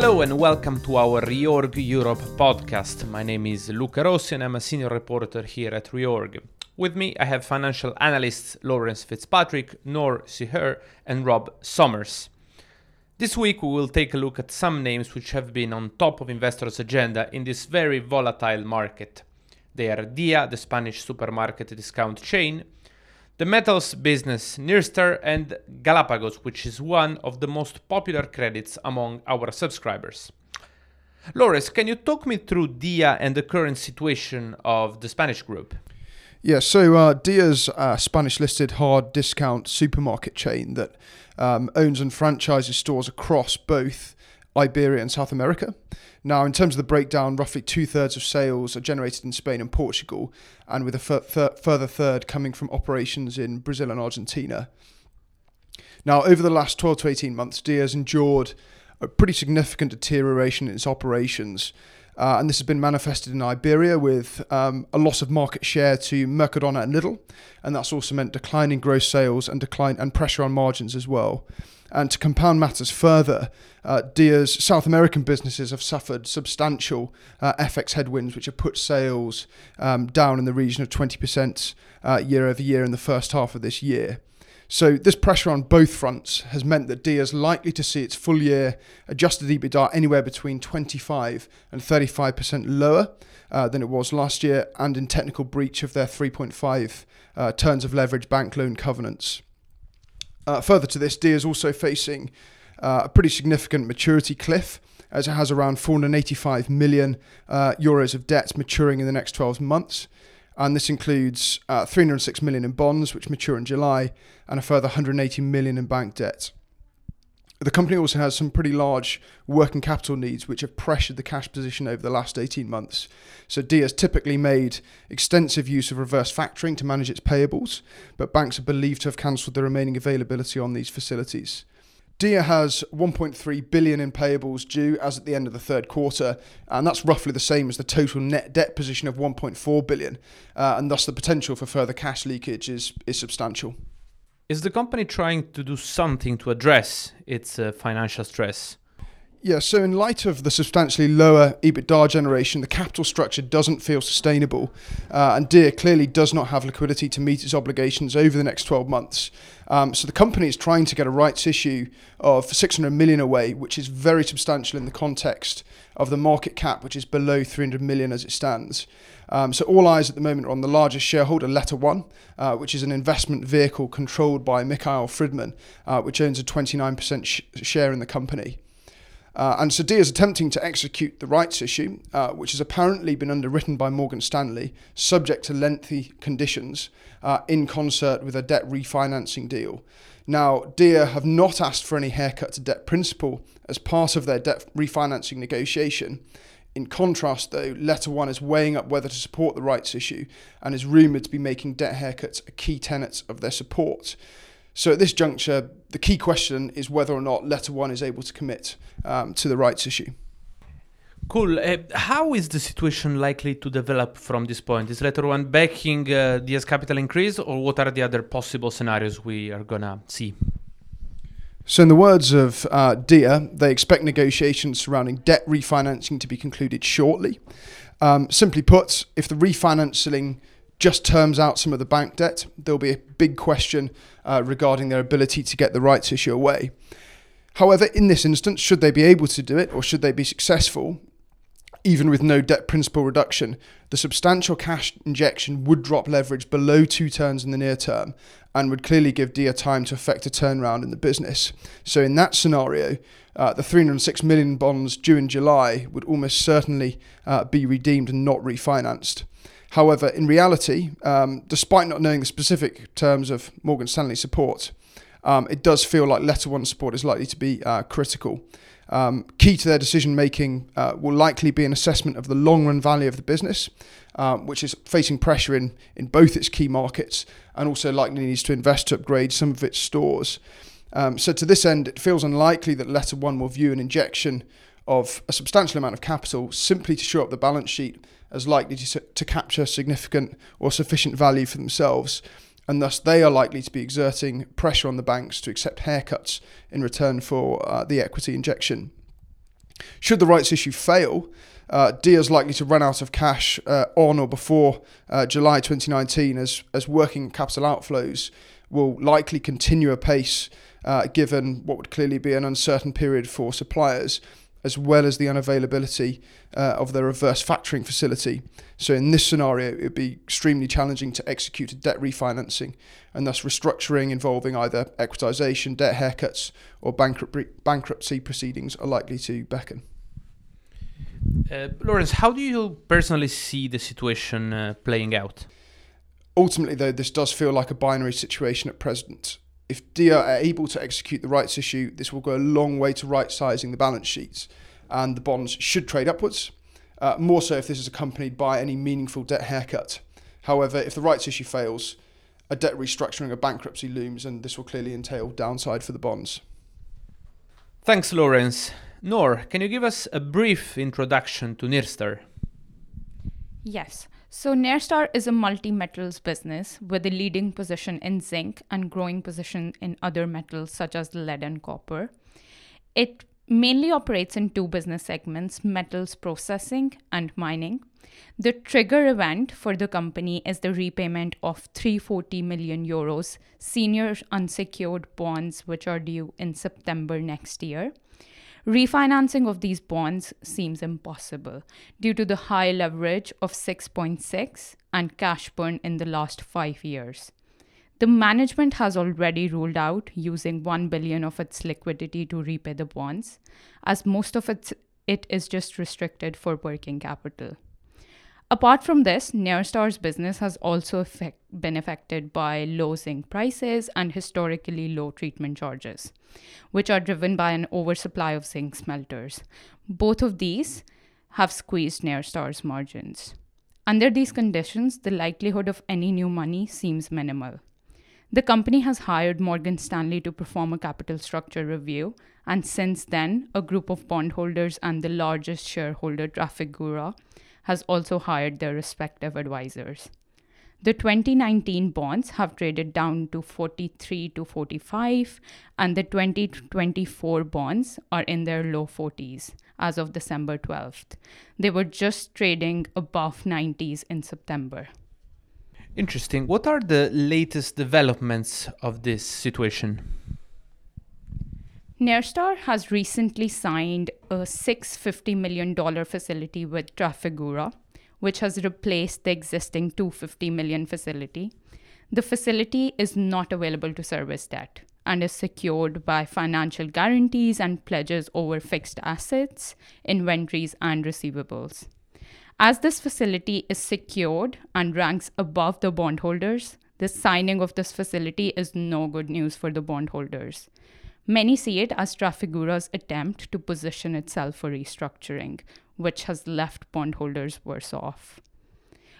Hello and welcome to our Reorg Europe podcast. My name is Luca Rossi and I'm a senior reporter here at Reorg. With me, I have financial analysts Lawrence Fitzpatrick, Nor Siher, and Rob Somers. This week, we will take a look at some names which have been on top of investors' agenda in this very volatile market. They are Dia, the Spanish supermarket discount chain, the metals business Nyrstar, and Galapagos, which is one of the most popular credits among our subscribers. Lawrence, can you talk me through Dia and the current situation of the Spanish group? Yeah, so uh, Dia's uh, Spanish listed hard discount supermarket chain that um, owns and franchises stores across both Iberia and South America. Now, in terms of the breakdown, roughly two thirds of sales are generated in Spain and Portugal, and with a further third coming from operations in Brazil and Argentina. Now, over the last 12 to 18 months, Dia has endured a pretty significant deterioration in its operations. Uh, and this has been manifested in Iberia with um, a loss of market share to Mercadona and Lidl, and that's also meant declining gross sales and decline and pressure on margins as well. And to compound matters further, uh, Dia's South American businesses have suffered substantial uh, FX headwinds, which have put sales um, down in the region of 20% uh, year over year in the first half of this year. So this pressure on both fronts has meant that Dia is likely to see its full year adjusted EBITDA anywhere between 25 and 35% lower uh, than it was last year, and in technical breach of their 3.5 uh, turns of leverage bank loan covenants. Uh, further to this, Dia is also facing uh, a pretty significant maturity cliff, as it has around 485 million uh, euros of debt maturing in the next 12 months. And this includes uh, 306 million in bonds, which mature in July, and a further 180 million in bank debt. The company also has some pretty large working capital needs, which have pressured the cash position over the last 18 months. So, Dia has typically made extensive use of reverse factoring to manage its payables, but banks are believed to have cancelled the remaining availability on these facilities. Dia has 1.3 billion in payables due as at the end of the third quarter, and that's roughly the same as the total net debt position of 1.4 billion, uh, and thus the potential for further cash leakage is, is substantial. Is the company trying to do something to address its uh, financial stress? Yeah, so in light of the substantially lower EBITDA generation, the capital structure doesn't feel sustainable, uh, and Dia clearly does not have liquidity to meet its obligations over the next 12 months. Um, so the company is trying to get a rights issue of 600 million away, which is very substantial in the context of the market cap, which is below 300 million as it stands. Um, so all eyes at the moment are on the largest shareholder, Letter One, uh, which is an investment vehicle controlled by Mikhail Fridman, uh, which owns a 29% sh- share in the company. Uh, and so is attempting to execute the rights issue, uh, which has apparently been underwritten by Morgan Stanley, subject to lengthy conditions, uh, in concert with a debt refinancing deal. Now, Dia have not asked for any haircut to debt principal as part of their debt refinancing negotiation. In contrast, though, Letter One is weighing up whether to support the rights issue and is rumoured to be making debt haircuts a key tenet of their support. So at this juncture, the key question is whether or not Letter One is able to commit um, to the rights issue. Cool. Uh, how is the situation likely to develop from this point? Is Letter One backing uh, Dia's capital increase, or what are the other possible scenarios we are gonna see? So, in the words of uh, Dia, they expect negotiations surrounding debt refinancing to be concluded shortly. Um, simply put, if the refinancing just terms out some of the bank debt, there'll be a big question uh, regarding their ability to get the rights issue away. However, in this instance, should they be able to do it or should they be successful, even with no debt principal reduction, the substantial cash injection would drop leverage below two turns in the near term and would clearly give Dia time to effect a turnaround in the business. So, in that scenario, uh, the 306 million bonds due in July would almost certainly uh, be redeemed and not refinanced. However, in reality, um, despite not knowing the specific terms of Morgan Stanley support, um, it does feel like letter one support is likely to be uh, critical. Um, key to their decision making uh, will likely be an assessment of the long run value of the business, um, which is facing pressure in, in both its key markets and also likely needs to invest to upgrade some of its stores. Um, so, to this end, it feels unlikely that Letter One will view an injection of a substantial amount of capital simply to shore up the balance sheet as likely to, to capture significant or sufficient value for themselves, and thus they are likely to be exerting pressure on the banks to accept haircuts in return for uh, the equity injection. Should the rights issue fail, uh, Dia is likely to run out of cash uh, on or before uh, July 2019 as, as working capital outflows will likely continue apace uh, given what would clearly be an uncertain period for suppliers as well as the unavailability uh, of their reverse factoring facility. So, in this scenario, it would be extremely challenging to execute a debt refinancing, and thus restructuring involving either equitisation, debt haircuts, or bankruptcy proceedings are likely to beckon. Uh, Lawrence, how do you personally see the situation uh, playing out? Ultimately, though, this does feel like a binary situation at present. If Dia are able to execute the rights issue, this will go a long way to right sizing the balance sheets, and the bonds should trade upwards. Uh, more so if this is accompanied by any meaningful debt haircut. However, if the rights issue fails, a debt restructuring or bankruptcy looms, and this will clearly entail downside for the bonds. Thanks, Lawrence. Nor, can you give us a brief introduction to Nyrstar? Yes. So, Nyrstar is a multi metals business with a leading position in zinc and growing position in other metals such as lead and copper. It mainly operates in two business segments metals processing and mining. The trigger event for the company is the repayment of 340 million euros senior unsecured bonds, which are due in September next year. Refinancing of these bonds seems impossible due to the high leverage of 6.6 and cash burn in the last 5 years. The management has already ruled out using 1 billion of its liquidity to repay the bonds as most of its it is just restricted for working capital. Apart from this, Nyrstar's business has also effect, been affected by low zinc prices and historically low treatment charges, which are driven by an oversupply of zinc smelters. Both of these have squeezed Nyrstar's margins. Under these conditions, the likelihood of any new money seems minimal. The company has hired Morgan Stanley to perform a capital structure review, and since then, a group of bondholders and the largest shareholder, Trafigura, has also hired their respective advisors. The 2019 bonds have traded down to 43 to 45, and the 2024 bonds are in their low 40s as of December 12th. They were just trading above 90s in September. Interesting. What are the latest developments of this situation? Nyrstar has recently signed a $650 million facility with Trafigura, which has replaced the existing 250 million facility. The facility is not available to service debt and is secured by financial guarantees and pledges over fixed assets, inventories, and receivables. As this facility is secured and ranks above the bondholders, the signing of this facility is no good news for the bondholders. Many see it as Trafigura's attempt to position itself for restructuring, which has left bondholders worse off.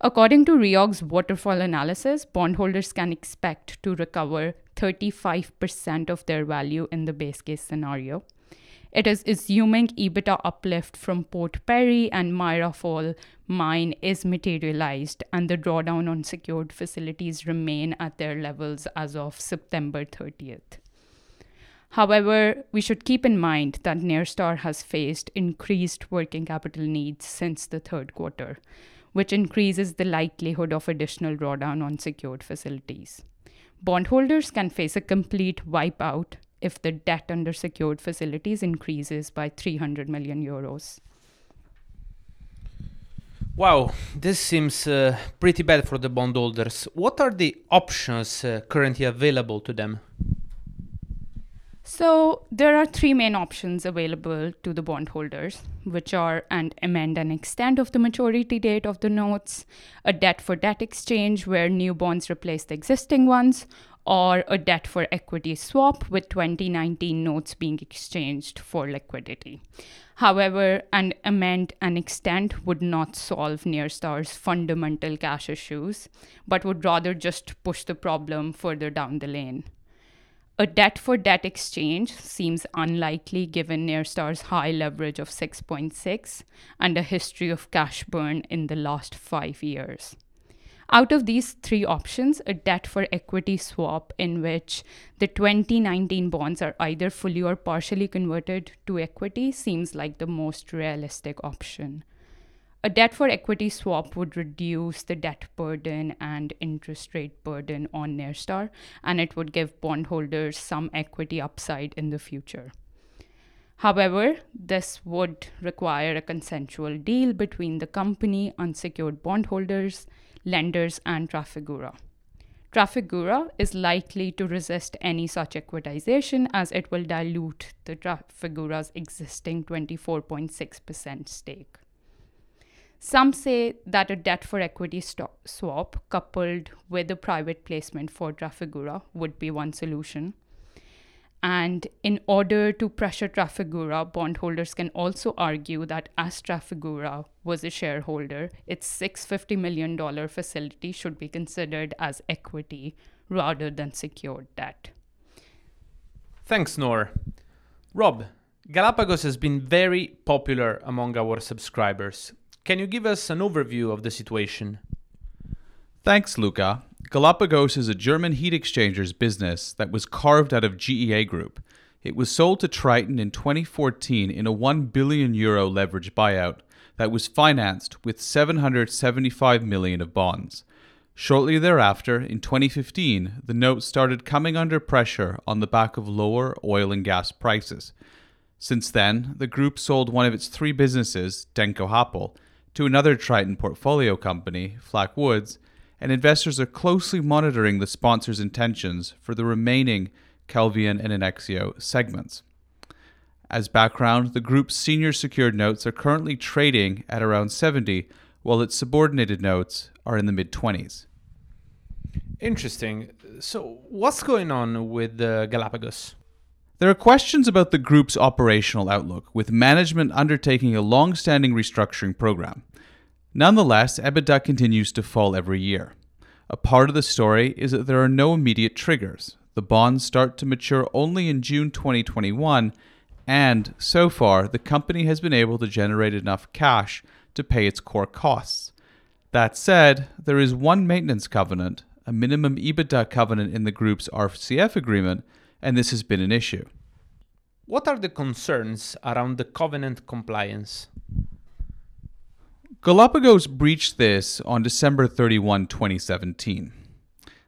According to Reorg's waterfall analysis, bondholders can expect to recover 35% of their value in the base case scenario. It is assuming EBITDA uplift from Port Pirie and Myra Fall mine is materialized and the drawdown on secured facilities remain at their levels as of September 30th. However, we should keep in mind that Nyrstar has faced increased working capital needs since the third quarter, which increases the likelihood of additional drawdown on secured facilities. Bondholders can face a complete wipeout if the debt under secured facilities increases by 300 million euros. Wow, this seems uh, pretty bad for the bondholders. What are the options uh, currently available to them? So there are three main options available to the bondholders, which are an amend and extend of the maturity date of the notes, a debt for debt exchange where new bonds replace the existing ones, or a debt for equity swap with 2019 notes being exchanged for liquidity. However, an amend and extend would not solve Nyrstar's fundamental cash issues, but would rather just push the problem further down the lane. A debt for debt exchange seems unlikely given Nyrstar's high leverage of 6.6 and a history of cash burn in the last five years. Out of these three options, a debt for equity swap in which the 2019 bonds are either fully or partially converted to equity seems like the most realistic option. A debt for equity swap would reduce the debt burden and interest rate burden on Nyrstar, and it would give bondholders some equity upside in the future. However, this would require a consensual deal between the company, unsecured bondholders, lenders, and Trafigura. Trafigura is likely to resist any such equitization as it will dilute the Trafigura's existing 24.6% stake. Some say that a debt for equity swap coupled with a private placement for Trafigura would be one solution. And in order to pressure Trafigura, bondholders can also argue that as Trafigura was a shareholder, its $650 million facility should be considered as equity rather than secured debt. Thanks, Noor. Rob, Galapagos has been very popular among our subscribers. Can you give us an overview of the situation? Thanks, Luca. Galapagos is a German heat exchangers business that was carved out of GEA Group. It was sold to Triton in 2014 in a 1 billion euro leveraged buyout that was financed with 775 million of bonds. Shortly thereafter, in 2015, the note started coming under pressure on the back of lower oil and gas prices. Since then, the group sold one of its three businesses, DencoHappel, to another Triton portfolio company, Fläkt Woods, and investors are closely monitoring the sponsor's intentions for the remaining Kelvion and Enexio segments. As background, the group's senior secured notes are currently trading at around 70, while its subordinated notes are in the mid 20s. Interesting. So, what's going on with the Galapagos? There are questions about the group's operational outlook, with management undertaking a long standing restructuring program. Nonetheless, EBITDA continues to fall every year. A part of the story is that there are no immediate triggers. The bonds start to mature only in June 2021, and so far, the company has been able to generate enough cash to pay its core costs. That said, there is one maintenance covenant, a minimum EBITDA covenant in the group's RCF agreement, and this has been an issue. What are the concerns around the covenant compliance? Galapagos breached this on December 31, 2017.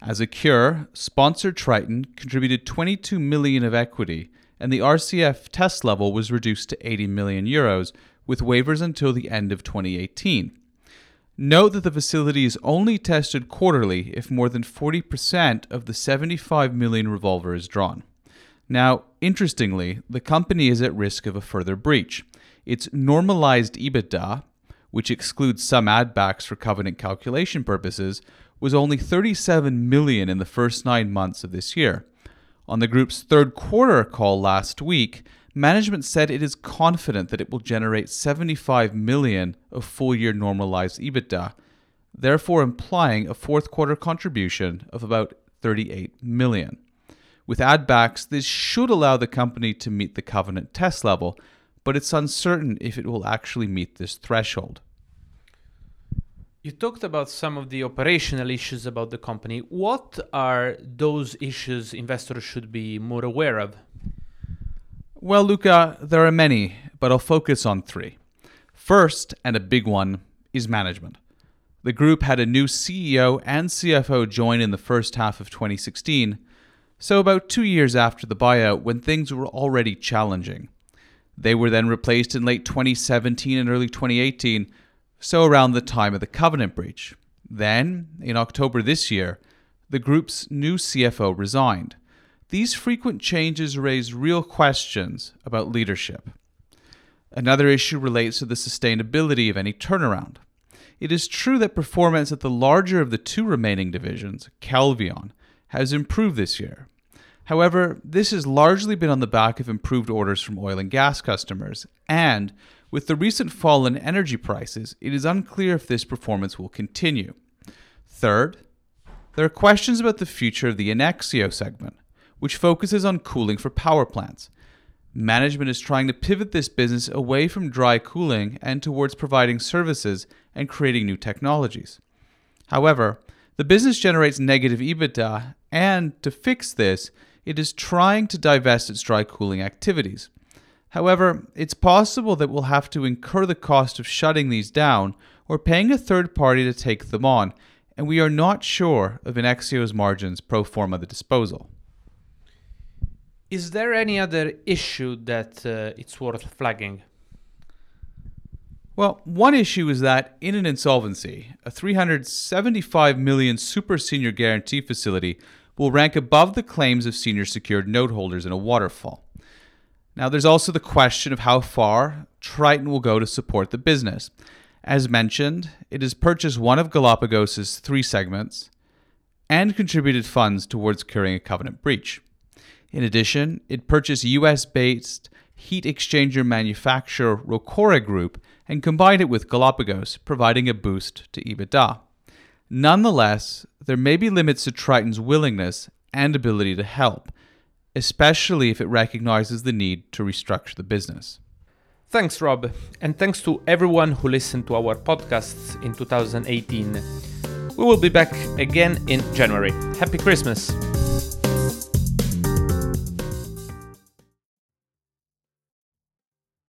As a cure, sponsor Triton contributed 22 million of equity, and the RCF test level was reduced to 80 million euros, with waivers until the end of 2018. Note that the facility is only tested quarterly if more than 40% of the 75 million revolver is drawn. Now, interestingly, the company is at risk of a further breach. Its normalized EBITDA which excludes some add backs for covenant calculation purposes, was only 37 million in the first 9 months of this year. On the group's third quarter call last week, management said it is confident that it will generate 75 million of full-year normalized EBITDA, therefore implying a fourth quarter contribution of about 38 million. With addbacks, this should allow the company to meet the covenant test level, but it's uncertain if it will actually meet this threshold. You talked about some of the operational issues about the company. What are those issues investors should be more aware of? Well, Luca, there are many, but I'll focus on three. First, and a big one, is management. The group had a new CEO and CFO join in the first half of 2016, so about two years after the buyout when things were already challenging. They were then replaced in late 2017 and early 2018 so around the time of the covenant breach. Then, in October this year, the group's new CFO resigned. These frequent changes raise real questions about leadership. Another issue relates to the sustainability of any turnaround. It is true that performance at the larger of the two remaining divisions, Kelvion, has improved this year. However, this has largely been on the back of improved orders from oil and gas customers and with the recent fall in energy prices, it is unclear if this performance will continue. Third, there are questions about the future of the Enexio segment, which focuses on cooling for power plants. Management is trying to pivot this business away from dry cooling and towards providing services and creating new technologies. However, The business generates negative EBITDA, and to fix this, it is trying to divest its dry cooling activities. However, it's possible that we'll have to incur the cost of shutting these down or paying a third party to take them on, and we are not sure of Enexio's margins pro forma the disposal. Is there any other issue that uh, it's worth flagging? Well, one issue is that in an insolvency, a 375 million super senior guarantee facility will rank above the claims of senior secured note holders in a waterfall. Now, there's also the question of how far Triton will go to support the business. As mentioned, it has purchased one of Galapagos's three segments and contributed funds towards curing a covenant breach. In addition, it purchased US based heat exchanger manufacturer Rocore Group and combined it with Galapagos, providing a boost to EBITDA. Nonetheless, there may be limits to Triton's willingness and ability to help, especially if it recognizes the need to restructure the business. Thanks, Rob, and thanks to everyone who listened to our podcasts in 2018. We will be back again in January. Happy Christmas!